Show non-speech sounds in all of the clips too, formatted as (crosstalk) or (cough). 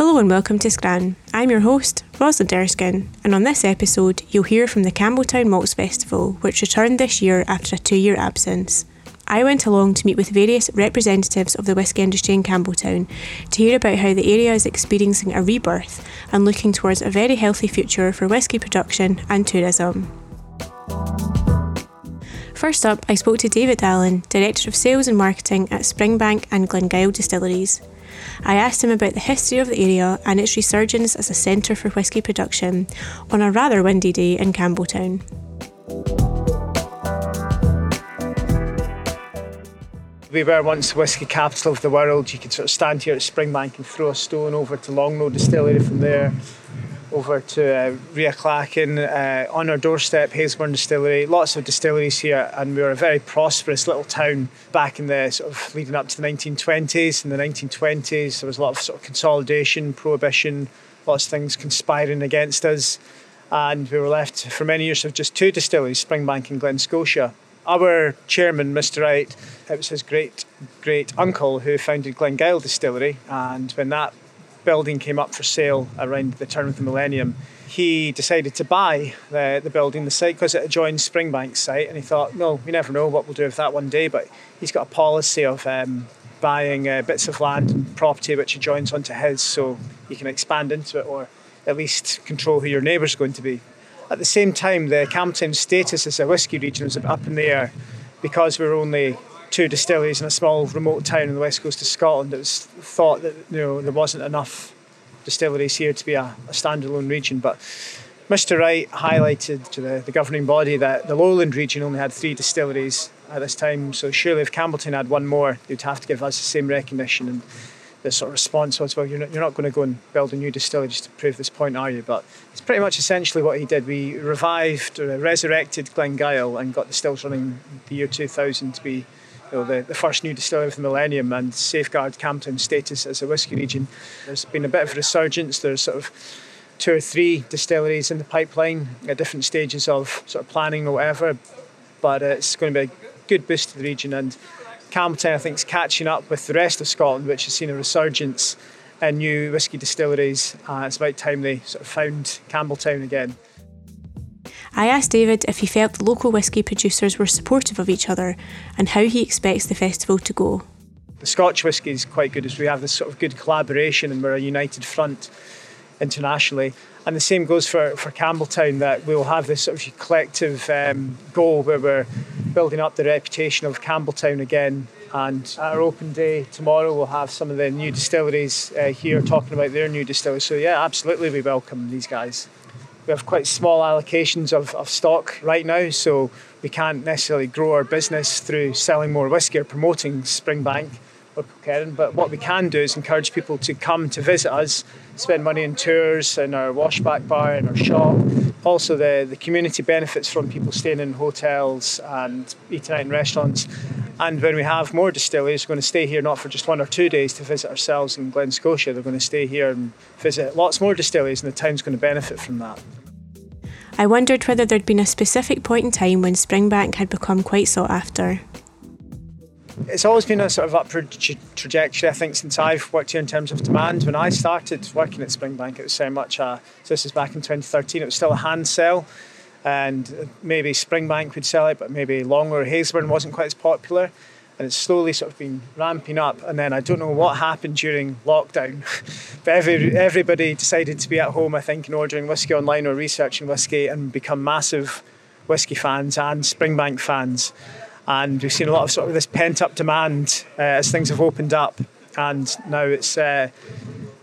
Hello and welcome to Scran. I'm your host, Rosalind Erskine, and on this episode, you'll hear from the Campbeltown Malts Festival, which returned this year after a two year absence. I went along to meet with various representatives of the whisky industry in Campbeltown to hear about how the area is experiencing a rebirth and looking towards a very healthy future for whisky production and tourism. First up, I spoke to David Alan, Director of Sales and Marketing at Springbank and Glengyle Distilleries. I asked him about the history of the area and its resurgence as a centre for whisky production on a rather windy day in Campbeltown. We were once the whisky capital of the world. You could sort of stand here at Springbank and throw a stone over to Longrow Distillery from there over to uh, Riechlachan, uh, on our doorstep, Hazelburn Distillery, lots of distilleries here, and we were a very prosperous little town back in the sort of leading up to the 1920s. In the 1920s, there was a lot of sort of consolidation, prohibition, lots of things conspiring against us, and we were left for many years with just two distilleries, Springbank and Glen Scotia. Our chairman, Mr. Wright, it was his great great uncle who founded Glengyle Distillery, and when that building came up for sale around the turn of the millennium, he decided to buy the, the building, the site, because it adjoined Springbank's site. And he thought, no, we never know what we'll do with that one day. But he's got a policy of um, buying uh, bits of land and property which adjoins onto his so you can expand into it or at least control who your neighbour's going to be. At the same time, the Campbeltown status as a whisky region was up in the air because we were only two distilleries in a small remote town in the west coast of Scotland. It was thought that you know there wasn't enough distilleries here to be a, a standalone region, but Mr. Wright highlighted to the, the, governing body that the Lowland region only had three distilleries at this time. So surely if Campbeltown had one more, they'd have to give us the same recognition. And the sort of response was, well, you're not, you're not going to go and build a new distillery just to prove this point, are you? But it's pretty much essentially what he did. We revived, or resurrected Glengyle and got the stills running the year 2000 to be you know, the, the first new distillery of the millennium and safeguard Campbeltown status as a whisky region. There's been a bit of a resurgence. There's sort of two or three distilleries in the pipeline at different stages of sort of planning or whatever, but uh, it's going to be a good boost to the region. And Campbeltown, I think, is catching up with the rest of Scotland, which has seen a resurgence in new whisky distilleries. Uh, it's about time they sort of found Campbeltown again. I asked David if he felt the local whisky producers were supportive of each other and how he expects the festival to go. The Scotch whisky is quite good as we have this sort of good collaboration and we're a united front internationally. And the same goes for, for Campbeltown, that we'll have this sort of collective um, goal where we're building up the reputation of Campbeltown again. And at our open day tomorrow, we'll have some of the new distilleries uh, here talking about their new distilleries. So, yeah, absolutely, we welcome these guys we have quite small allocations of, of stock right now, so we can't necessarily grow our business through selling more whisky or promoting Springbank or Kilkerran. But what we can do is encourage people to come to visit us, spend money in tours in our washback bar in our shop. Also, the, the community benefits from people staying in hotels and eating out in restaurants. And when we have more distilleries, we're going to stay here not for just one or two days to visit ourselves in Glen Scotia. They're going to stay here and visit lots more distilleries, and the town's going to benefit from that. I wondered whether there'd been a specific point in time when Springbank had become quite sought after. It's always been a sort of upward tra- trajectory, I think, since I've worked here in terms of demand. When I started working at Springbank, it was very much a, so this is back in 2013, it was still a hand sell, and maybe Springbank would sell it, but maybe Longrow or Hazelburn wasn't quite as popular. and it's slowly sort of been ramping up. And then I don't know what happened during lockdown, (laughs) but every, everybody decided to be at home, I think, and ordering whiskey online or researching whiskey and become massive whiskey fans and Springbank fans. And we've seen a lot of sort of this pent up demand uh, as things have opened up. And now it's uh,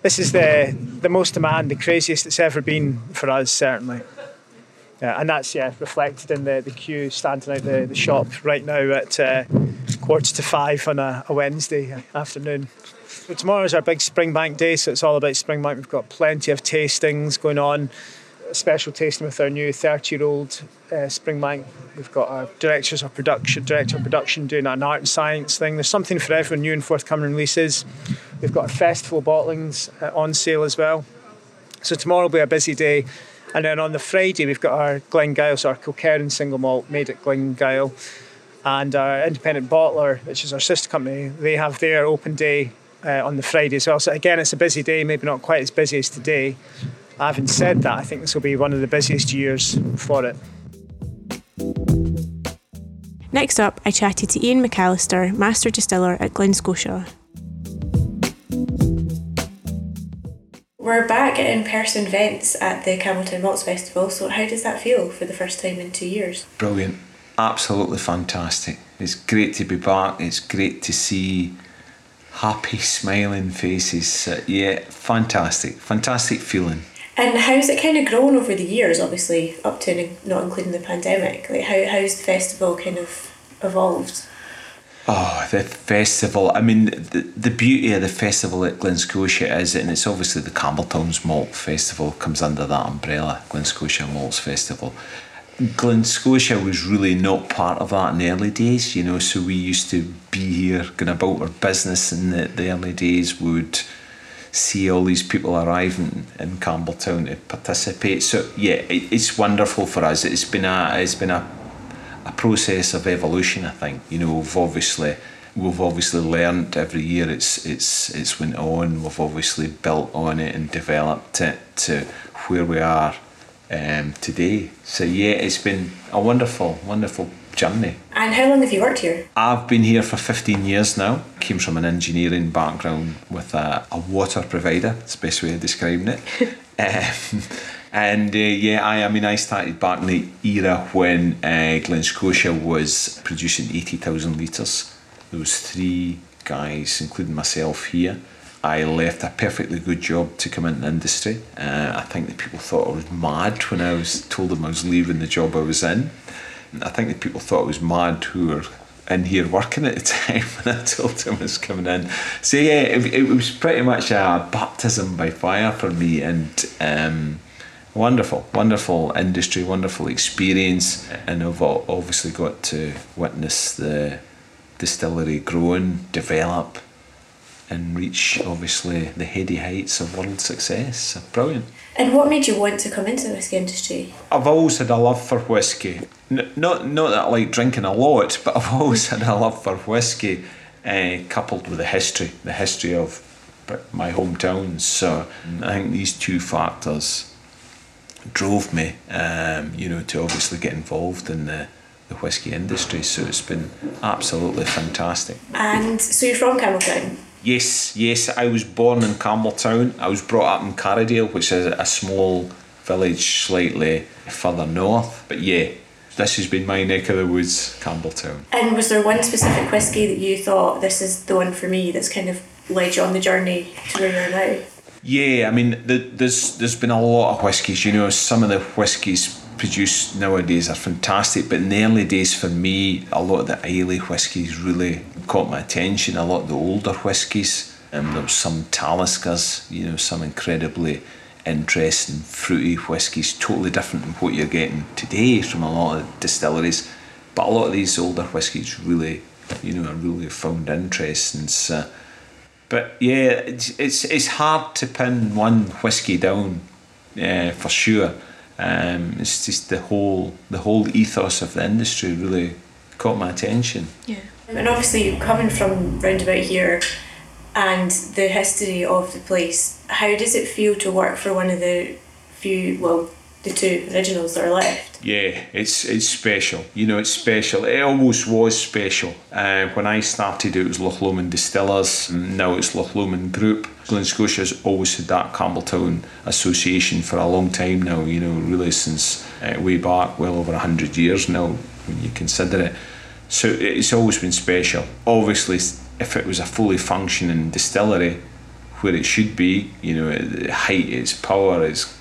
this is the the most demand, the craziest it's ever been for us, certainly. Yeah, and that's yeah reflected in the, the queue standing out the, the shop right now at uh, quarter to five on a, a Wednesday afternoon. So tomorrow's our big Springbank day, so it's all about Springbank. We've got plenty of tastings going on. A special tasting with our new 30-year-old uh, Springbank. We've got our directors of production, director of production doing an art and science thing. There's something for everyone, new and forthcoming releases. We've got festival bottlings uh, on sale as well. So tomorrow will be a busy day. And then on the Friday, we've got our Glengyle, so our Kilkerran single malt made at Glengyle. And our independent bottler, which is our sister company, they have their open day uh, on the Friday as well. So again, it's a busy day, maybe not quite as busy as today. Having said that, I think this will be one of the busiest years for it. Next up, I chatted to Iain McAlister, Master Distiller at Glen We're back at in-person events at the Campbeltown Malts Festival. So how does that feel for the first time in two years? Brilliant, absolutely fantastic. It's great to be back. It's great to see happy, smiling faces. Uh, yeah, fantastic, fantastic feeling. And how's it kind of grown over the years? Obviously, up to not including the pandemic. Like how how's the festival kind of evolved? Oh, the festival. I mean, the, the beauty of the festival at Glen Scotia is, and it's obviously the Campbeltowns Malt Festival comes under that umbrella, Glen Scotia Malts Festival. Glen Scotia was really not part of that in the early days, you know, so we used to be here going about our business in the, the early days, would see all these people arriving in Campbeltown to participate. So yeah, it, it's wonderful for us. It's been a it's been a a process of evolution. I think you know we've obviously we've obviously learned every year. It's it's it's went on. We've obviously built on it and developed it to where we are um, today. So yeah, it's been a wonderful, wonderful journey. And how long have you worked here? I've been here for 15 years now. Came from an engineering background with a, a water provider, It's the best way of describing it. (laughs) um, and uh, yeah, I, I mean, I started back in the era when uh, Glen Scotia was producing 80,000 litres. There was three guys, including myself here. I left a perfectly good job to come into the industry. Uh, I think that people thought I was mad when I was told them I was leaving the job I was in. I think that people thought I was mad who were in here working at the time (laughs) when I told them I was coming in. So yeah, it, it was pretty much a baptism by fire for me, and um, wonderful, wonderful industry, wonderful experience, and I've obviously got to witness the distillery growing, develop, and reach obviously the heady heights of world success. So brilliant. And what made you want to come into the whisky industry? I've always had a love for whisky. N- not not that I like drinking a lot, but I've (laughs) always had a love for whisky, uh, coupled with the history, the history of my hometown. So I think these two factors drove me, um, you know, to obviously get involved in the, the whisky industry. So it's been absolutely fantastic. And so you're from Campbeltown? Yes, yes. I was born in Campbeltown. I was brought up in Carradale, which is a small village slightly further north. But yeah, this has been my neck of the woods, Campbeltown. And was there one specific whisky that you thought this is the one for me that's kind of led you on the journey to where you're now? Yeah, I mean, the, there's there's been a lot of whiskies. You know, some of the whiskies produced nowadays are fantastic, but in the early days for me, a lot of the Islay whiskies really caught my attention. A lot of the older whiskies, and um, there was some Taliskers, you know, some incredibly interesting fruity whiskies, totally different from what you're getting today from a lot of distilleries. But a lot of these older whiskies really, you know, I really found interesting. So, but yeah, it's, it's it's hard to pin one whiskey down, uh, for sure. Um, it's just the whole the whole ethos of the industry really caught my attention. Yeah, and obviously coming from round about here, and the history of the place, how does it feel to work for one of the few, well, the two originals that are left. Yeah, it's it's special. You know, it's special. It almost was special. Uh, when I started, it was Loch Lomond Distillers. Now it's Loch Lomond Group. Glen Scotia's always had that Campbeltown association for a long time now. You know, really since uh, way back, well over hundred years now, when you consider it. So it's always been special. Obviously, if it was a fully functioning distillery, where it should be, you know, the height, its power, its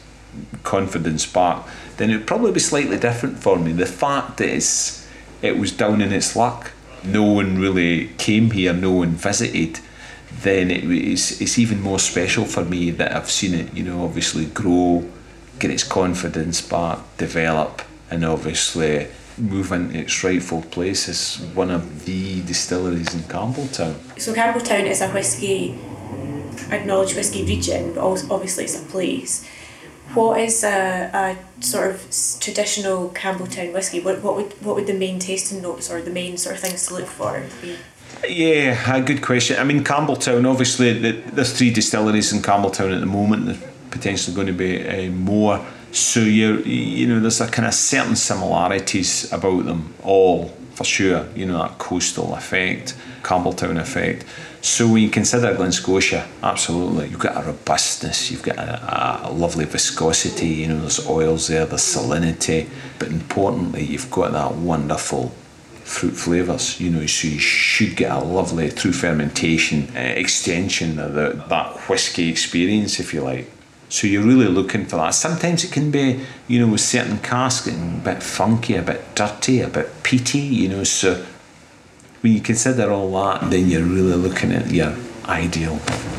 confidence back, then it would probably be slightly different for me. The fact it's, it was down in its luck, no one really came here, no one visited, then it is, it's even more special for me that I've seen it, you know, obviously grow, get its confidence back, develop, and obviously move into its rightful place as one of the distilleries in Campbeltown. So Campbeltown is a whisky, acknowledged whisky region, but also obviously it's a place. What is a, a sort of traditional Campbeltown whisky? What, what would what would the main tasting notes or the main sort of things to look for be? Yeah, good question. I mean, Campbeltown, obviously, the, there's three distilleries in Campbeltown at the moment. There's potentially going to be uh, more. So you you know, there's a kind of certain similarities about them all for sure. You know, that coastal effect, Campbeltown effect. So when you consider Glen Scotia, absolutely, you've got a robustness, you've got a, a, lovely viscosity. You know, there's oils there, there's salinity, but importantly, you've got that wonderful fruit flavours. You know, so you should get a lovely through fermentation uh, extension of the, that whisky experience, if you like. So you're really looking for that. Sometimes it can be, you know, with certain casks, a bit funky, a bit dirty, a bit peaty, you know. So when you consider all that, then you're really looking at your ideal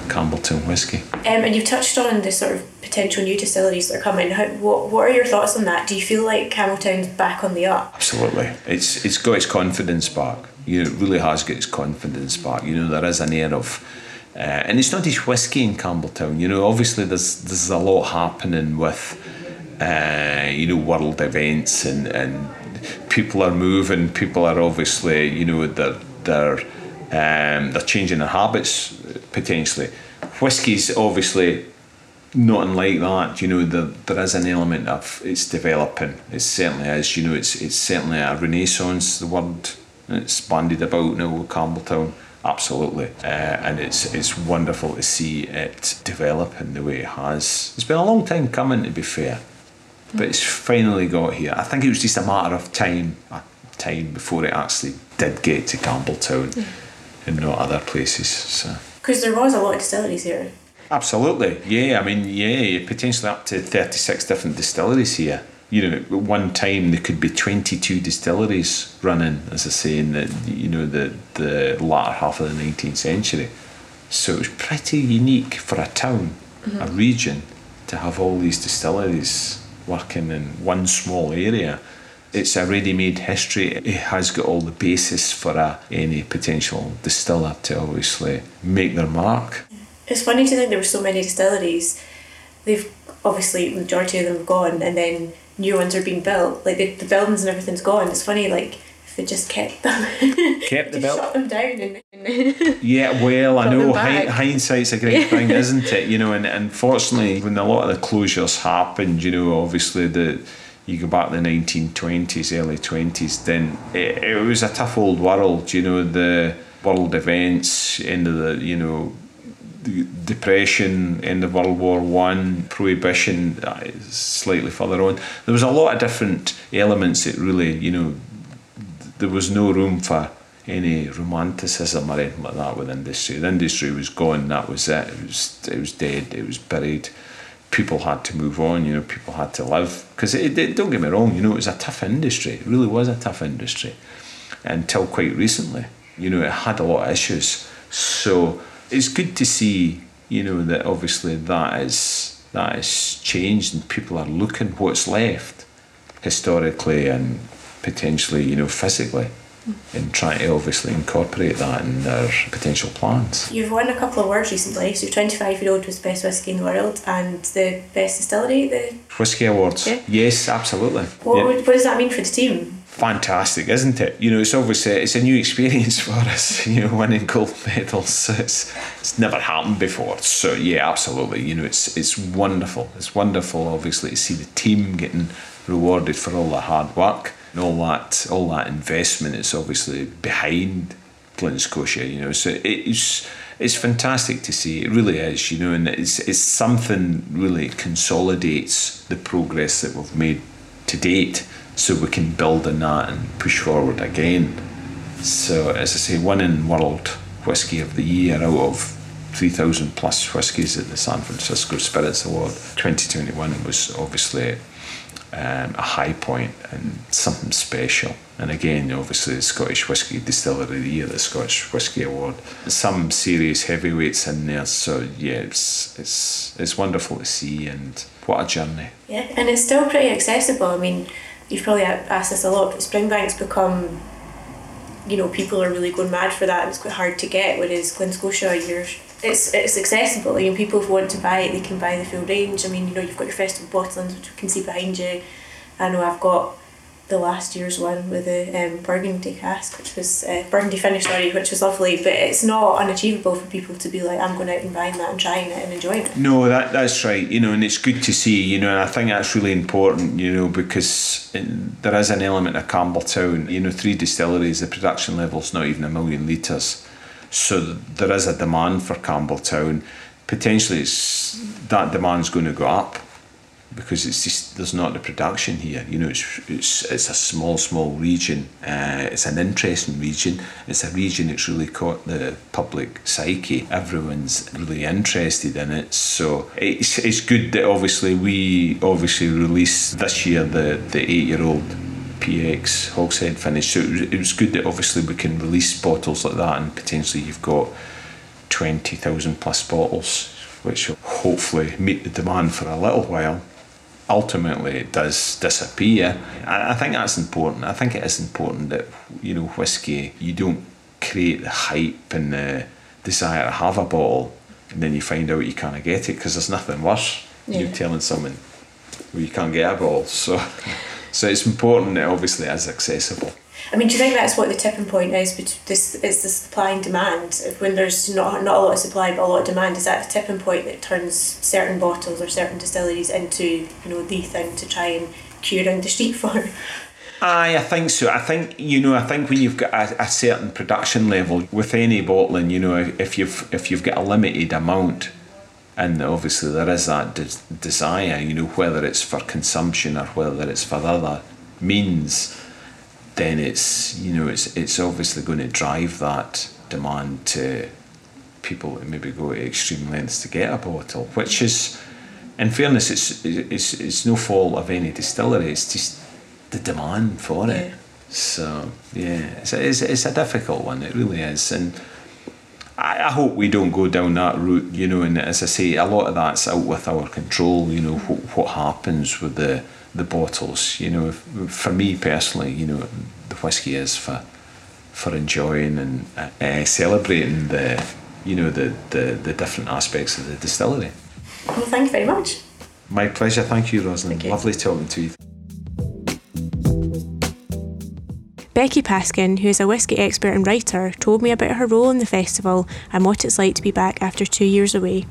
Campbeltown whisky. Um, and you've touched on the sort of potential new distilleries that are coming. How, what what are your thoughts on that? Do you feel like Campbeltown's back on the up? Absolutely. It's it's got its confidence back. You know, it really has got its confidence back. You know, there is an air of uh, and it's not just whisky in Campbeltown. You know, obviously there's there's a lot happening with uh, you know world events and and people are moving. People are obviously you know they're they're um, they're changing their habits potentially. Whiskey's obviously not unlike that. You know, there, there is an element of it's developing. It certainly is. You know, it's it's certainly a renaissance. The word it's bandied about now with Campbeltown absolutely. Uh, and it's it's wonderful to see it develop in the way it has. It's been a long time coming, to be fair, but it's finally got here. I think it was just a matter of time, time before it actually did get to Campbeltown yeah. and not other places. So. Because there was a lot of distilleries here. Absolutely, yeah. I mean, yeah, potentially up to thirty six different distilleries here you know, at one time there could be 22 distilleries running, as I say, in the, you know, the, the latter half of the 19th century. So it was pretty unique for a town, mm-hmm. a region, to have all these distilleries working in one small area. It's a ready-made history. It has got all the basis for a, any potential distiller to obviously make their mark. It's funny to think there were so many distilleries. They've obviously the majority of them have gone, and then new ones are being built. Like the, the buildings and everything's gone. It's funny, like they just kept them, (laughs) kept the shut them down, and, (laughs) yeah. Well, I know hindsight's a great thing, isn't it? You know, and unfortunately, when a lot of the closures happened, you know, obviously the you go back to the 1920s, early 20s, then it, it was a tough old world, you know, the world events, into the, you know, the depression, end of World War One, prohibition, uh, slightly further on. There was a lot of different elements that really, you know, there was no room for any romanticism or anything like that with industry. The industry was gone. That was it. It was it was dead. It was buried. People had to move on. You know, people had to live because it, it, don't get me wrong. You know, it was a tough industry. It really was a tough industry until quite recently. You know, it had a lot of issues. So it's good to see, you know, that obviously that is that has changed and people are looking what's left historically and potentially, you know, physically. And trying to obviously incorporate that in their potential plans. You've won a couple of awards recently. So, 25 year old was Best Whisky in the World and the Best Distillery, the Whisky Awards. Yeah. Yes, absolutely. What, yeah. what does that mean for the team? fantastic, isn't it? You know, it's obviously it's a new experience (laughs) for us. You know, winning gold medals. It's it's never happened before. So yeah, absolutely. You know, it's it's wonderful. It's wonderful, obviously, to see the team getting rewarded for all the hard work and all that all that investment. It's obviously behind Glen Scotia. You know, so it's it's fantastic to see. It really is. You know, and it's it's something really consolidates the progress that we've made to date so we can build on that and push forward again. So, as I say, winning World Whisky of the Year out of 3,000 plus whiskies at the San Francisco Spirits Award 2021 was obviously um, a high point and something special. And again, obviously, the Scottish Whisky Distillery of the Year, the Scottish Whisky Award. Some serious heavyweights in there, so yeah, it's it's it's wonderful to see, and what a journey. Yeah, and it's still pretty accessible. I mean, you've probably asked this a lot, but Springbank's become, you know, people are really going mad for that, it's quite hard to get. Whereas Glen Scotia, you're it's it's accessible. You know, people who want to buy it, they can buy the full range. I mean, you know, you've got your festival bottlings, which you can see behind you. I know I've got the last year's one with the um, Burgundy cask, which was uh, Burgundy finish, sorry, which was lovely. But it's not unachievable for people to be like, I'm going out and buying that and trying it and enjoying it. No, that that's right. You know, and it's good to see. You know, and I think that's really important. You know, because there is an element of Campbeltown. You know, three distilleries, the production level's not even a million litres, so there is a demand for Campbeltown. Potentially, it's, that is going to go up because it's just there's not the production here. You know, it's it's it's a small small region. Uh, it's an interesting region. It's a region that's really caught the public psyche. Everyone's really interested in it. So it's it's good that obviously we obviously released this year the the eight year old. PX Hogshead finish. So it was, it was good that obviously we can release bottles like that, and potentially you've got twenty thousand plus bottles, which will hopefully meet the demand for a little while ultimately it does disappear. I, I think that's important. I think it is important that you know whiskey you don't create the hype and the desire to have a bottle and then you find out you can't get it because there's nothing worse. Yeah. You telling someone well, you can't get a bottle. So (laughs) so it's important that obviously it is accessible. I mean, do you think that's what the tipping point is? This is the supply and demand. When there's not not a lot of supply but a lot of demand, is that the tipping point that turns certain bottles or certain distilleries into you know the thing to try and the street (laughs) for? Aye, I think so. I think you know. I think when you've got a, a certain production level with any bottling, you know, if you've if you've got a limited amount, and obviously there is that de- desire, you know, whether it's for consumption or whether it's for other means then it's you know it's it's obviously going to drive that demand to people that maybe go to extreme lengths to get a bottle, which is, in fairness, it's it's it's no fault of any distillery. It's just the demand for it. Yeah. So yeah, it's a, it's, it's a difficult one. It really is, and I, I hope we don't go down that route. You know, and as I say, a lot of that's out with our control. You know, what what happens with the the bottles. You know, for me personally, you know, the whiskey is for for enjoying and uh, celebrating the you know the, the the different aspects of the distillery. Well, thank you very much. My pleasure. Thank you, Rosalind. Thank Lovely talking to you. Becky Paskin, who is a whisky expert and writer, told me about her role in the festival and what it's like to be back after two years away.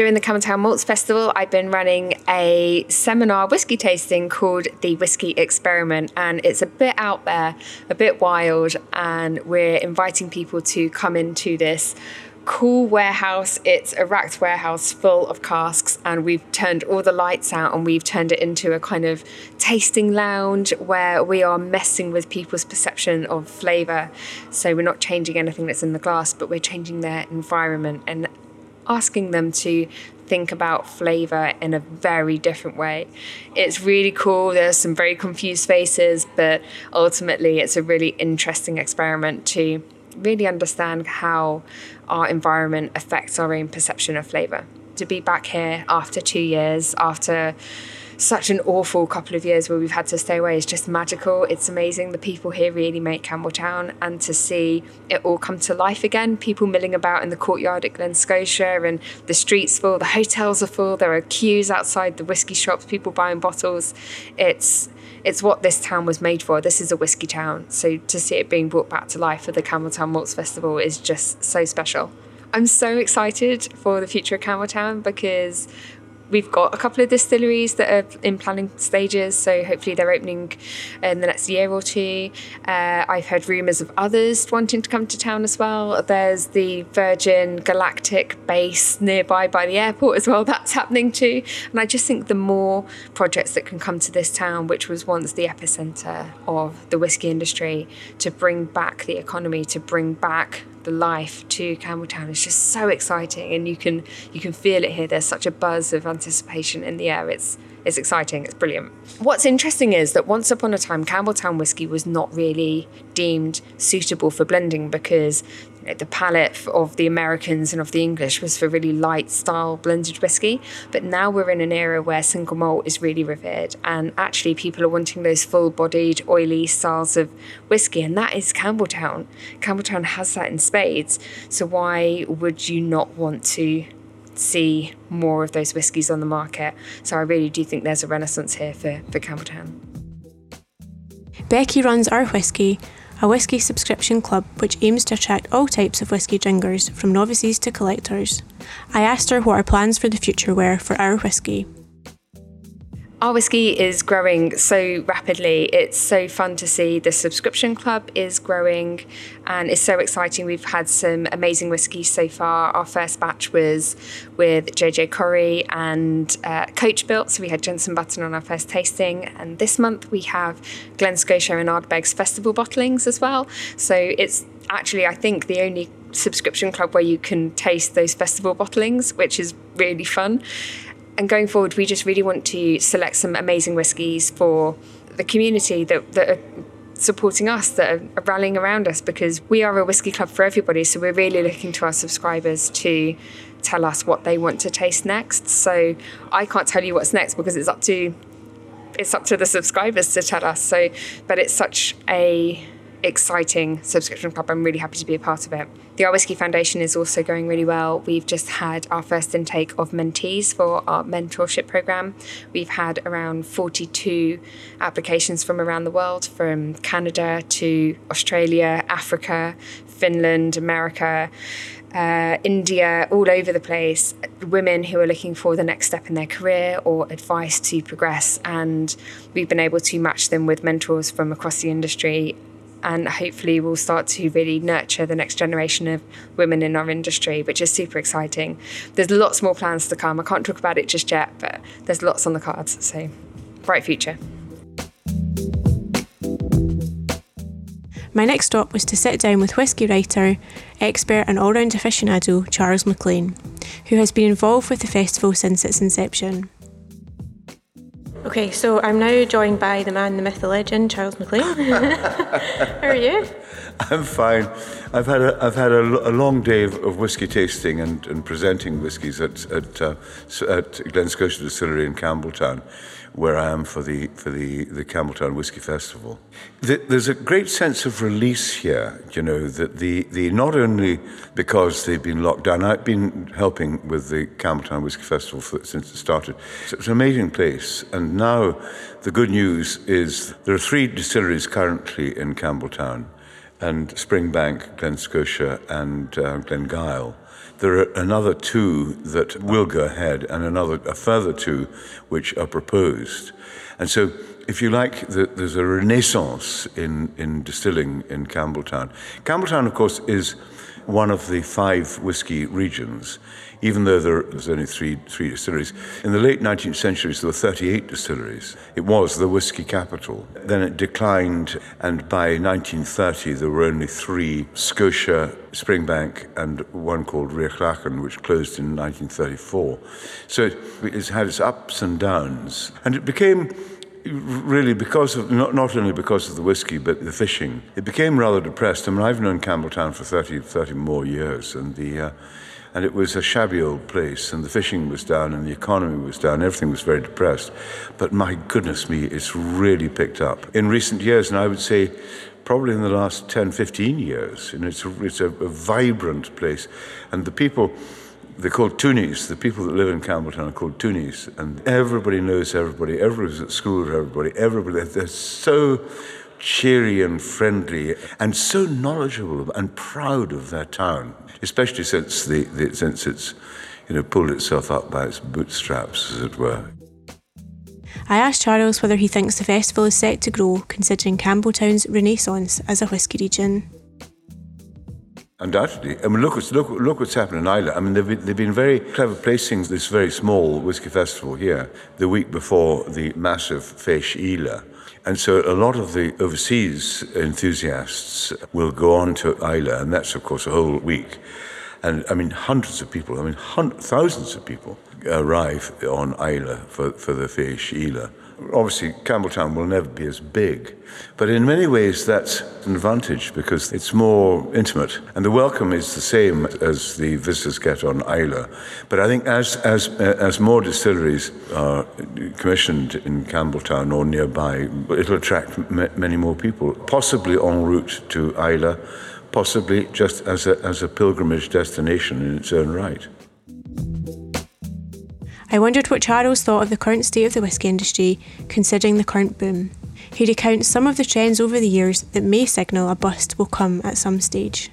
during the Campbeltown Malts Festival, I've been running a seminar whisky tasting called the Whisky Experiment, and it's a bit out there, a bit wild, and we're inviting people to come into this cool warehouse. It's a racked warehouse full of casks, and we've turned all the lights out and we've turned it into a kind of tasting lounge where we are messing with people's perception of flavour. So we're not changing anything that's in the glass, but we're changing their environment and asking them to think about flavor in a very different way. It's really cool. There's some very confused faces, but ultimately, it's a really interesting experiment to really understand how our environment affects our own perception of flavor. To be back here after two years, after such an awful couple of years where we've had to stay away is just magical. It's amazing. The people here really make Campbeltown, and to see it all come to life again. People milling about in the courtyard at Glen Scotia, and the streets full, the hotels are full. There are queues outside the whiskey shops, people buying bottles. It's it's what this town was made for. This is a whiskey town. So to see it being brought back to life for the Campbeltown Malts Festival is just so special. I'm so excited for the future of Campbeltown because we've got a couple of distilleries that are in planning stages, so hopefully they're opening in the next year or two. Uh, I've heard rumours of others wanting to come to town as well. There's the Virgin Galactic base nearby by the airport as well, that's happening too. And I just think the more projects that can come to this town, which was once the epicentre of the whisky industry, to bring back the economy, to bring back the life to Campbeltown is just so exciting, and you can you can feel it here. There's such a buzz of anticipation in the air. It's it's exciting. It's brilliant. What's interesting is that once upon a time, Campbeltown whiskey was not really deemed suitable for blending because the palate of the Americans and of the English was for really light style blended whiskey. But now we're in an era where single malt is really revered, and actually people are wanting those full bodied, oily styles of whiskey, and that is Campbeltown. Campbeltown has that in spades. So why would you not want to? See more of those whiskies on the market. So I really do think there's a renaissance here for, for Campbeltown. Becky runs Our Whisky, a whisky subscription club which aims to attract all types of whisky drinkers, from novices to collectors. I asked her what her plans for the future were for our whisky. Our whisky is growing so rapidly. It's so fun to see. The subscription club is growing and it's so exciting. We've had some amazing whiskies so far. Our first batch was with JJ Corry and uh, Coachbuilt. So we had Jenson Button on our first tasting. And this month we have Glen Scotia and Ardbeg's festival bottlings as well. So it's actually, I think, the only subscription club where you can taste those festival bottlings, which is really fun and going forward, we just really want to select some amazing whiskies for the community that, that are supporting us, that are rallying around us, because we are a whiskey club for everybody. So we're really looking to our subscribers to tell us what they want to taste next. So I can't tell you what's next because it's up to it's up to the subscribers to tell us. So, but it's such a exciting subscription club. I'm really happy to be a part of it. The Our Whisky Foundation is also going really well. We've just had our first intake of mentees for our mentorship program. We've had around 42 applications from around the world, from Canada to Australia, Africa, Finland, America. Uh, India, all over the place, women who are looking for the next step in their career or advice to progress. And we've been able to match them with mentors from across the industry and hopefully we'll start to really nurture the next generation of women in our industry, which is super exciting. There's lots more plans to come. I can't talk about it just yet, but there's lots on the cards. So, bright future. My next stop was to sit down with whisky writer, expert, and all round aficionado Charles Maclean, who has been involved with the festival since its inception. Okay, so I'm now joined by the man, the myth, the legend, Charles Maclean. (laughs) How are you? I'm fine. I've had a, I've had a, a long day of, of whiskey tasting and, and presenting whiskies at at, uh, at Glen Scotia Distillery in Campbeltown, where I am for the for the the Campbeltown Whiskey Festival. The, there's a great sense of release here. You know that the the not only because they've been locked down. I've been helping with the Campbeltown Whiskey Festival for, since it started. It's an amazing place, and now the good news is there are three distilleries currently in Campbeltown and Springbank, Glen Scotia, and uh, Glengyle. There are another two that will go ahead, and another a further two which are proposed. And so, if you like, the, there's a renaissance in, in distilling in Campbeltown. Campbeltown, of course, is one of the five whisky regions even though there was only three, three distilleries. In the late 19th century, there were 38 distilleries. It was the whisky capital. Then it declined, and by 1930, there were only three Scotia, Springbank, and one called Rhea which closed in 1934. So it, it's had its ups and downs. And it became really because of not, not only because of the whiskey but the fishing it became rather depressed i mean i've known campbeltown for 30 30 more years and the uh, and it was a shabby old place and the fishing was down and the economy was down everything was very depressed but my goodness me it's really picked up in recent years and i would say probably in the last 10 15 years and it's a, it's a, a vibrant place and the people they're called toonies. The people that live in Campbeltown are called toonies, and everybody knows everybody. Everybody's at school with everybody. Everybody. They're so cheery and friendly, and so knowledgeable and proud of their town. Especially since the, the since it's you know pulled itself up by its bootstraps, as it were. I asked Charles whether he thinks the festival is set to grow, considering Campbeltown's renaissance as a whisky region. Undoubtedly. I mean, look, what's, look, look what's happened in Islay. I mean, they've been, they've been very clever placing this very small whisky festival here the week before the massive Fèis Ìle. And so a lot of the overseas enthusiasts will go on to Islay, and that's, of course, a whole week. And I mean, hundreds of people, I mean, thousands of people arrive on Islay for, for the Fèis Ìle obviously Campbeltown will never be as big, but in many ways that's an advantage because it's more intimate and the welcome is the same as the visitors get on Islay. But I think as as uh, as more distilleries are commissioned in Campbeltown or nearby, it'll attract m- many more people, possibly en route to Islay, possibly just as a as a pilgrimage destination in its own right. I wondered what Charles thought of the current state of the whisky industry, considering the current boom. He recounts some of the trends over the years that may signal a bust will come at some stage.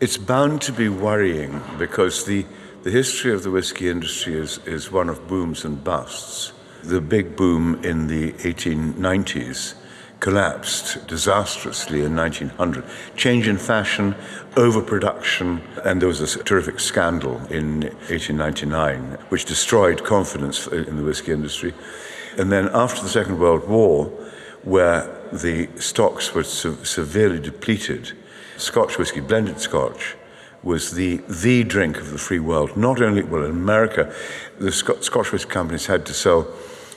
It's bound to be worrying because the, the history of the whisky industry is, is one of booms and busts. The big boom in the 1890s collapsed disastrously in 1900. Change in fashion, overproduction, and there was a terrific scandal in 1899 which destroyed confidence in the whisky industry. And then after the Second World War, where the stocks were se- severely depleted, Scotch whisky, blended Scotch, was the, the drink of the free world. Not only, well, in America, the Scotch whisky companies had to sell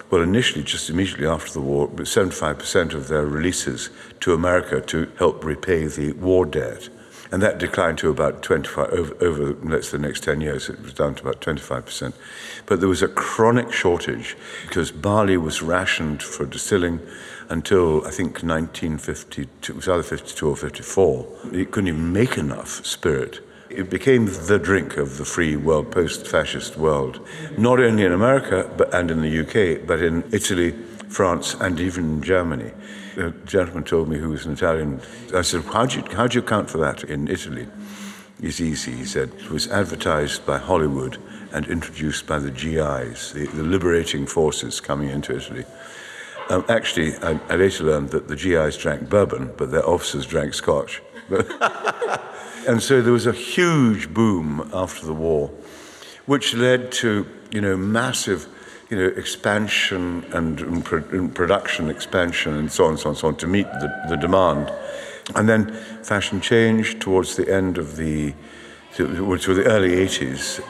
well, initially, just immediately after the war, 75% of their releases to America to help repay the war debt. And that declined to about 25, over, over let's the next 10 years, it was down to about 25%. But there was a chronic shortage because barley was rationed for distilling until I think 1952, it was either 52 or 54. It couldn't even make enough spirit it became the drink of the free world, post fascist world, not only in America but, and in the UK, but in Italy, France, and even Germany. A gentleman told me who was an Italian, I said, how do you, you account for that in Italy? It's easy, he said. It was advertised by Hollywood and introduced by the GIs, the, the liberating forces coming into Italy. Um, actually, I, I later learned that the GIs drank bourbon, but their officers drank scotch. (laughs) And so there was a huge boom after the war, which led to, you know, massive, you know, expansion and, and, pro- and production expansion and so on and so on and so on to meet the, the demand. And then fashion changed towards the end of the, which were the early 80s.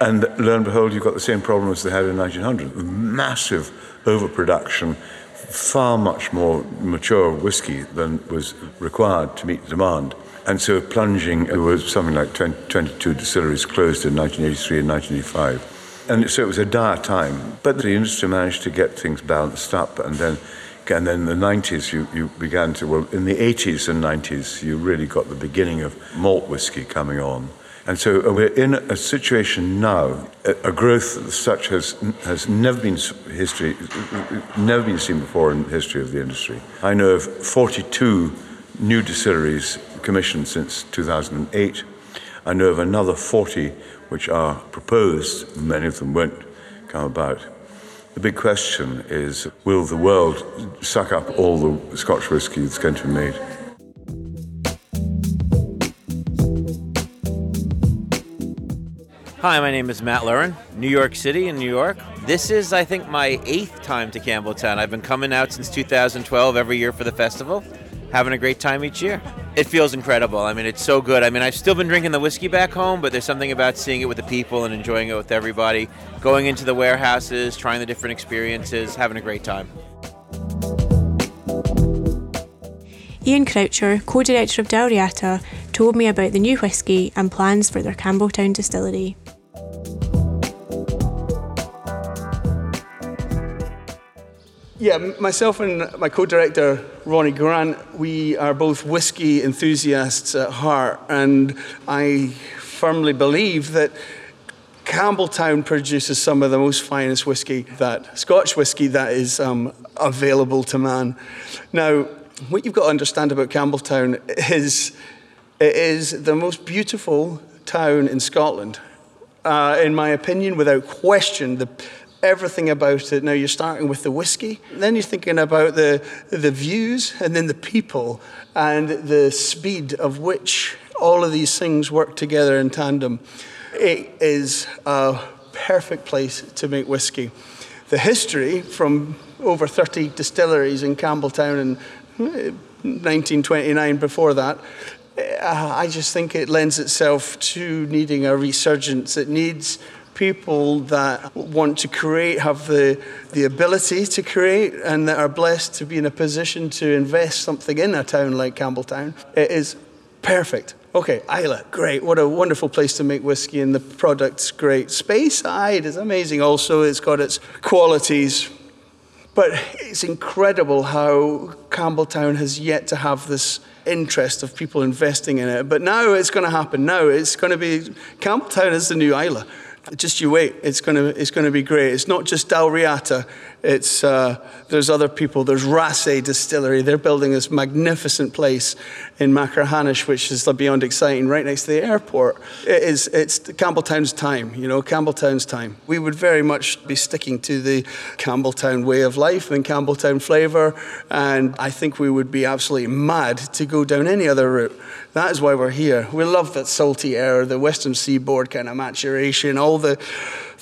And lo and behold, you've got the same problem as they had in 1900 massive overproduction, far much more mature whiskey than was required to meet the demand. And so plunging, there was something like 20, 22 distilleries closed in 1983 and 1985. And so it was a dire time. But the industry managed to get things balanced up. And then, and then in the 90s, you, you began to, well, in the 80s and 90s, you really got the beginning of malt whiskey coming on. And so uh, we're in a situation now, a growth such has, has never been history, never been seen before in the history of the industry. I know of 42 new distilleries commissioned since 2008. I know of another 40 which are proposed, many of them won't come about. The big question is will the world suck up all the Scotch whisky that's going to be made? Hi, my name is Matt Lurin, New York City in New York. This is, I think, my eighth time to Campbeltown. I've been coming out since 2012 every year for the festival, having a great time each year. It feels incredible. I mean, it's so good. I mean, I've still been drinking the whiskey back home, but there's something about seeing it with the people and enjoying it with everybody, going into the warehouses, trying the different experiences, having a great time. Iain Croucher, co director of Dal Riata, told me about the new whisky and plans for their Campbeltown distillery. Yeah, myself and my co director, Ronnie Grant, we are both whiskey enthusiasts at heart, and I firmly believe that Campbeltown produces some of the most finest whiskey that Scotch whiskey that is um, available to man. Now, what you've got to understand about Campbeltown is it is the most beautiful town in Scotland. Uh, in my opinion, without question, the everything about it. Now you're starting with the whiskey, then you're thinking about the, the views, and then the people, and the speed of which all of these things work together in tandem. It is a perfect place to make whiskey. The history from over 30 distilleries in Campbeltown in 1929 before that uh, I just think it lends itself to needing a resurgence. It needs people that want to create have the, the ability to create and that are blessed to be in a position to invest something in a town like Campbeltown. It is perfect. Okay, Islay, great. What a wonderful place to make whiskey, and the product's great. Speyside is amazing also. It's got its qualities. But it's incredible how Campbeltown has yet to have this interest of people investing in it. But now it's going to happen. Now it's going to be Campbeltown is the new Islay just you wait. It's going to it's going to be great. It's not just Dal Riata. It's uh, there's other people. There's Raasay Distillery. They're building this magnificent place in Machrihanish, which is beyond exciting, right next to the airport. It is it's Campbeltown's time. You know, Campbeltown's time. We would very much be sticking to the Campbeltown way of life and Campbeltown flavour, and I think we would be absolutely mad to go down any other route. That is why we're here. We love that salty air, the western seaboard kind of maturation, all the,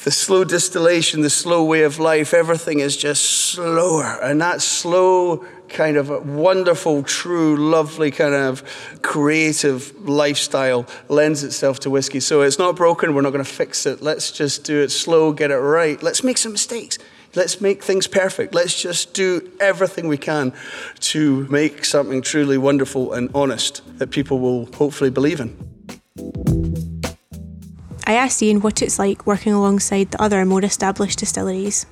the slow distillation, the slow way of life. Everything is just slower. And that slow, kind of wonderful, true, lovely, kind of creative lifestyle lends itself to whiskey. So it's not broken. We're not going to fix it. Let's just do it slow, get it right. Let's make some mistakes. Let's make things perfect. Let's just do everything we can to make something truly wonderful and honest that people will hopefully believe in. I asked Iain what it's like working alongside the other more established distilleries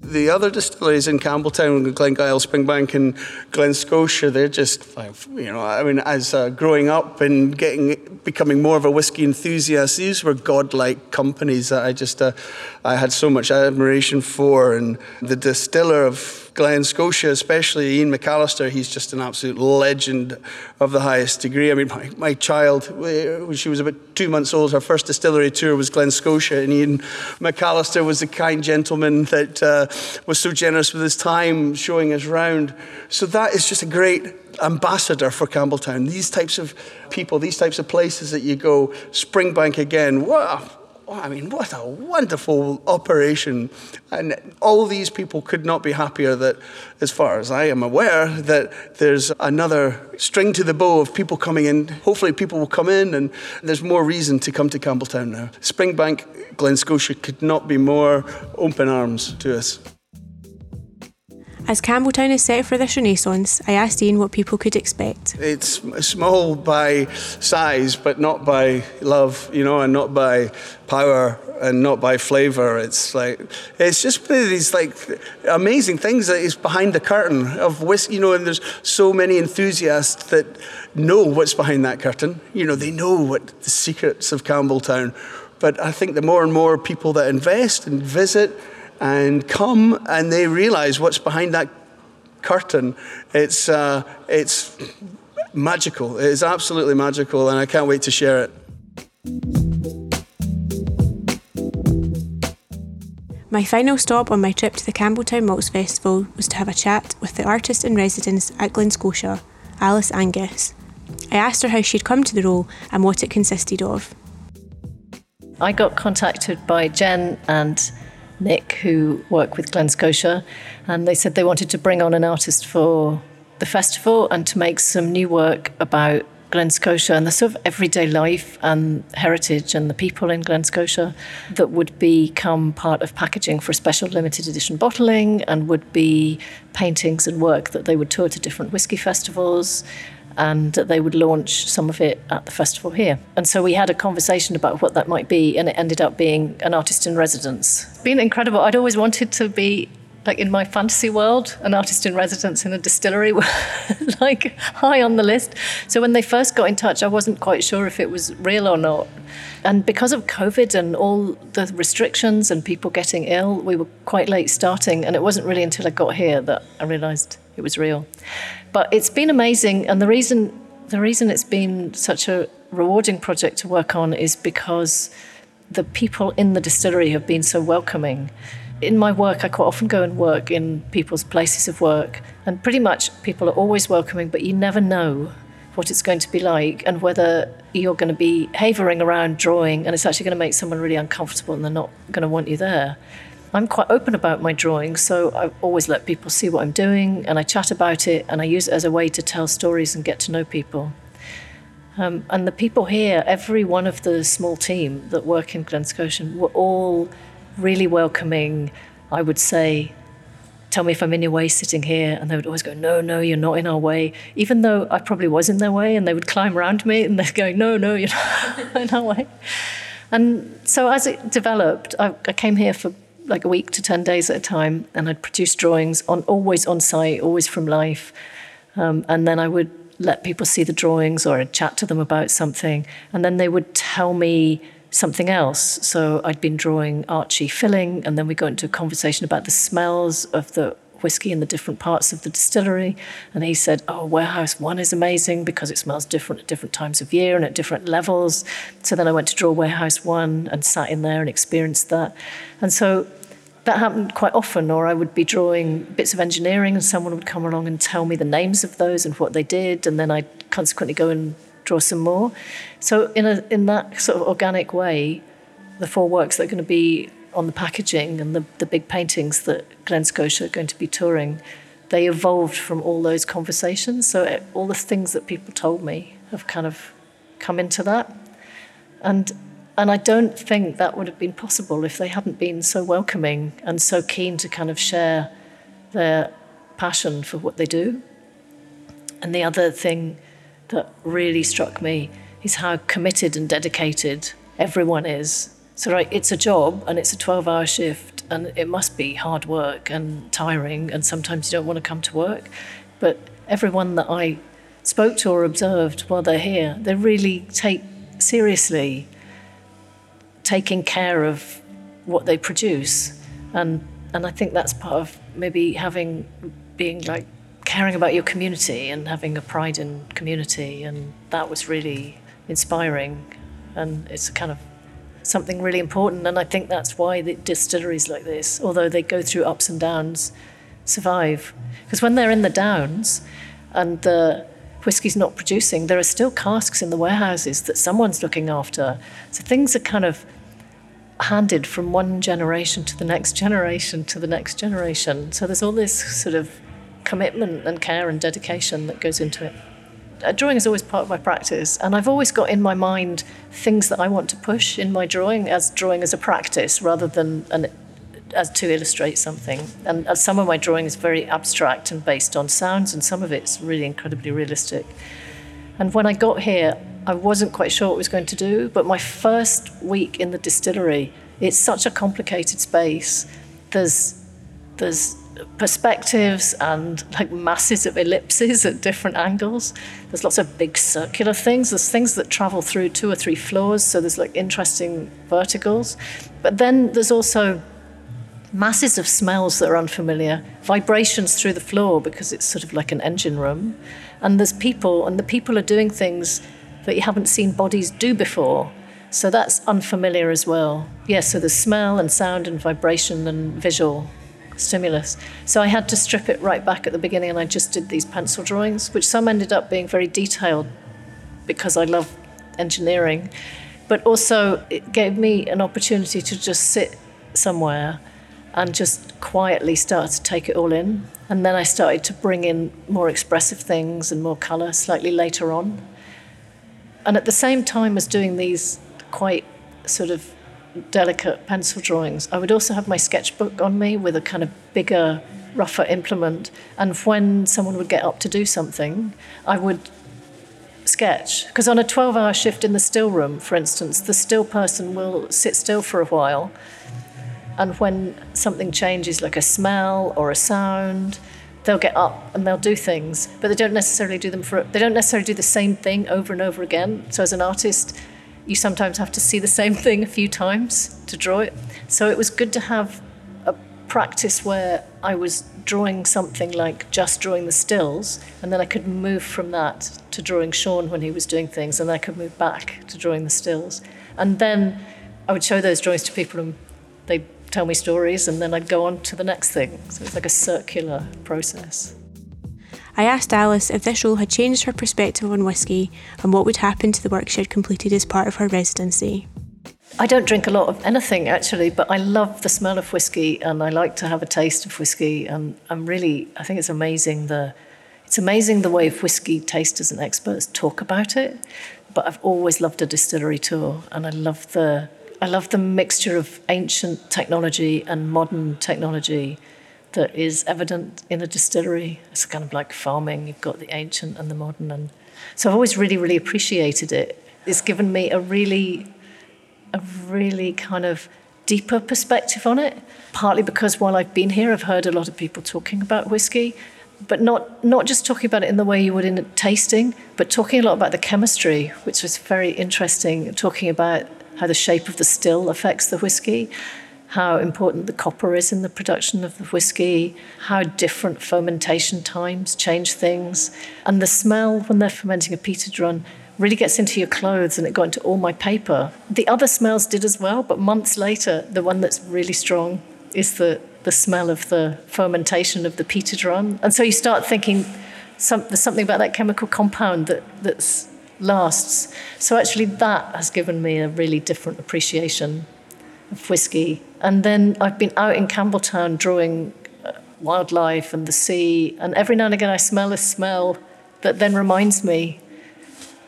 the other distilleries in Campbeltown, Glengyle, Springbank, and Glen Scotia, they're just, you know, I mean, as uh, growing up and getting, becoming more of a whiskey enthusiast, these were godlike companies that I just, uh, I had so much admiration for. And the distiller of Glen Scotia, especially Iain McAlister, he's just an absolute legend of the highest degree. I mean, my, my child, when she was about two months old, her first distillery tour was Glen Scotia, and Iain McAlister was the kind gentleman that uh, was so generous with his time showing us round. So that is just a great ambassador for Campbeltown. These types of people, these types of places that you go, Springbank again, wow Oh, I mean, what a wonderful operation. And all these people could not be happier that, as far as I am aware, that there's another string to the bow of people coming in. Hopefully, people will come in, and there's more reason to come to Campbeltown now. Springbank, Glen Scotia could not be more open arms to us. As Campbeltown is set for this renaissance, I asked Iain what people could expect. It's small by size, but not by love, you know, and not by power and not by flavour. It's like it's just these like amazing things that is behind the curtain of whiskey, you know. And there's so many enthusiasts that know what's behind that curtain. You know, they know what the secrets of Campbeltown. But I think the more and more people that invest and visit and come and they realize what's behind that curtain. It's, uh, it's magical. It is absolutely magical, and I can't wait to share it. My final stop on my trip to the Campbeltown Malts Festival was to have a chat with the artist in residence at Glen Scotia, Alice Angus. I asked her how she'd come to the role and what it consisted of. I got contacted by Jen and Nick, who work with Glen Scotia, and they said they wanted to bring on an artist for the festival and to make some new work about Glen Scotia and the sort of everyday life and heritage and the people in Glen Scotia that would become part of packaging for special limited edition bottling and would be paintings and work that they would tour to different whiskey festivals and they would launch some of it at the festival here. And so we had a conversation about what that might be, and it ended up being an artist in residence. It's been incredible. I'd always wanted to be like in my fantasy world, an artist in residence in a distillery were (laughs) like high on the list. So when they first got in touch, I wasn't quite sure if it was real or not. And because of COVID and all the restrictions and people getting ill, we were quite late starting. And it wasn't really until I got here that I realized it was real. But it's been amazing. And the reason, the reason it's been such a rewarding project to work on is because the people in the distillery have been so welcoming in my work, I quite often go and work in people's places of work, and pretty much people are always welcoming, but you never know what it's going to be like and whether you're going to be havering around drawing and it's actually going to make someone really uncomfortable and they're not going to want you there. I'm quite open about my drawing, so I always let people see what I'm doing and I chat about it and I use it as a way to tell stories and get to know people. Um, and the people here, every one of the small team that work in Glen Scotia, were all really welcoming. I would say, tell me if I'm in your way sitting here. And they would always go, no, no, you're not in our way. Even though I probably was in their way and they would climb around me and they'd go, no, no, you're not (laughs) in our way. And so as it developed, I, I came here for like a week to 10 days at a time and I'd produce drawings on always on site, always from life. Um, and then I would let people see the drawings or I'd chat to them about something. And then they would tell me something else. So I'd been drawing Archie filling, and then we got into a conversation about the smells of the whiskey in the different parts of the distillery. And he said, Oh, warehouse one is amazing because it smells different at different times of year and at different levels. So then I went to draw warehouse one and sat in there and experienced that. And so that happened quite often, or I would be drawing bits of engineering and someone would come along and tell me the names of those and what they did. And then I'd consequently go and draw some more. So in a in that sort of organic way, the four works that are going to be on the packaging and the, the big paintings that Glen Scotia are going to be touring, they evolved from all those conversations. So it, all the things that people told me have kind of come into that. And and I don't think that would have been possible if they hadn't been so welcoming and so keen to kind of share their passion for what they do. And the other thing that really struck me is how committed and dedicated everyone is. So, right, it's a job and it's a 12 hour shift, and it must be hard work and tiring, and sometimes you don't want to come to work. But everyone that I spoke to or observed while they're here, they really take seriously taking care of what they produce. And, and I think that's part of maybe having, being like caring about your community and having a pride in community, and that was really inspiring. And it's a kind of something really important. And I think that's why the distilleries like this, although they go through ups and downs, survive. Because when they're in the downs and the whiskey's not producing, there are still casks in the warehouses that someone's looking after. So things are kind of handed from one generation to the next generation to the next generation. So there's all this sort of commitment and care and dedication that goes into it. Uh, drawing is always part of my practice, and I've always got in my mind things that I want to push in my drawing as drawing as a practice rather than an, as to illustrate something. And uh, some of my drawing is very abstract and based on sounds, and some of it's really incredibly realistic. And when I got here, I wasn't quite sure what I was going to do, but my first week in the distillery, it's such a complicated space. There's there's perspectives and like masses of ellipses at different angles. There's lots of big circular things. There's things that travel through two or three floors, so there's like interesting verticals. But then there's also masses of smells that are unfamiliar, vibrations through the floor because it's sort of like an engine room. And there's people, and the people are doing things that you haven't seen bodies do before. So that's unfamiliar as well. Yes, yeah, so there's smell and sound and vibration and visual stimulus. So I had to strip it right back at the beginning and I just did these pencil drawings, which some ended up being very detailed because I love engineering. But also, it gave me an opportunity to just sit somewhere and just quietly start to take it all in. And then I started to bring in more expressive things and more colour slightly later on. And at the same time as doing these quite sort of delicate pencil drawings, I would also have my sketchbook on me with a kind of bigger, rougher implement. And when someone would get up to do something, I would sketch. Because on a 12 hour shift in the still room, for instance, the still person will sit still for a while. And when something changes, like a smell or a sound, they'll get up and they'll do things, but they don't necessarily do them for. They don't necessarily do the same thing over and over again. So as an artist, you sometimes have to see the same thing a few times to draw it. So it was good to have a practice where I was drawing something like just drawing the stills, and then I could move from that to drawing Sean when he was doing things, and then I could move back to drawing the stills. And then I would show those drawings to people, and they'd tell me stories, and then I'd go on to the next thing. So it's like a circular process. I asked Alice if this role had changed her perspective on whisky and what would happen to the work she had completed as part of her residency. I don't drink a lot of anything actually, but I love the smell of whisky and I like to have a taste of whisky And I'm really, I think it's amazing the, it's amazing the way whisky tasters and experts talk about it. But I've always loved a distillery tour, and I love the, I love the mixture of ancient technology and modern technology that is evident in a distillery. It's kind of like farming. You've got the ancient and the modern, and so I've always really, really appreciated it. It's given me a really a really kind of deeper perspective on it, partly because while I've been here, I've heard a lot of people talking about whiskey, but not, not just talking about it in the way you would in tasting, but talking a lot about the chemistry, which was very interesting, talking about how the shape of the still affects the whiskey, how important the copper is in the production of the whiskey, how different fermentation times change things, and the smell when they're fermenting a peated run really gets into your clothes and it got into all my paper. The other smells did as well, but months later, the one that's really strong is the, the smell of the fermentation of the peated run. And so you start thinking some, there's something about that chemical compound that that's, lasts. So actually, that has given me a really different appreciation of whiskey. And then I've been out in Campbeltown drawing uh, wildlife and the sea, and every now and again I smell a smell that then reminds me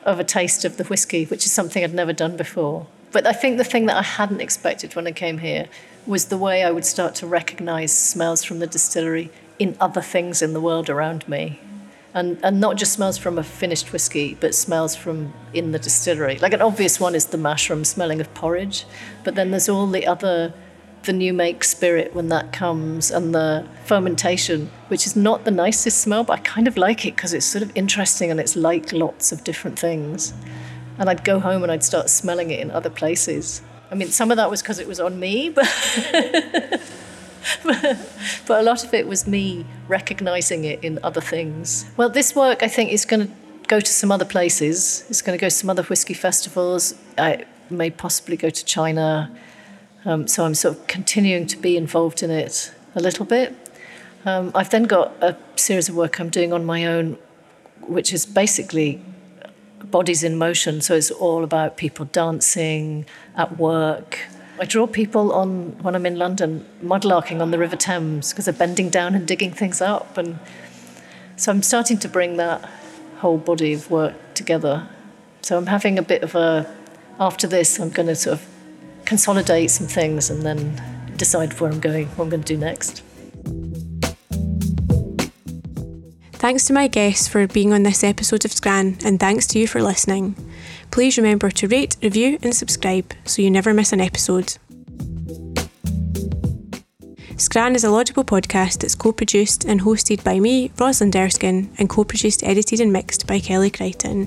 of a taste of the whiskey, which is something I'd never done before. But I think the thing that I hadn't expected when I came here was the way I would start to recognize smells from the distillery in other things in the world around me. And, and not just smells from a finished whiskey, but smells from in the distillery. Like an obvious one is the mushroom smelling of porridge, but then there's all the other the new make spirit when that comes and the fermentation, which is not the nicest smell, but I kind of like it because it's sort of interesting and it's like lots of different things. And I'd go home and I'd start smelling it in other places. I mean, some of that was because it was on me, but, (laughs) but a lot of it was me recognizing it in other things. Well, this work I think is going to go to some other places. It's going to go to some other whiskey festivals. I may possibly go to China. Um, so I'm sort of continuing to be involved in it a little bit. Um, I've then got a series of work I'm doing on my own, which is basically bodies in motion. So it's all about people dancing at work. I draw people on when I'm in London, mudlarking on the River Thames because they're bending down and digging things up. And so I'm starting to bring that whole body of work together. So I'm having a bit of a, after this, I'm going to sort of consolidate some things and then decide where I'm going, what I'm going to do next. Thanks to my guests for being on this episode of Scran, and thanks to you for listening. Please remember to rate, review, and subscribe so you never miss an episode. Scran is a laudable podcast that's co produced and hosted by me, Rosalind Erskine, and co produced, edited, and mixed by Kelly Crichton.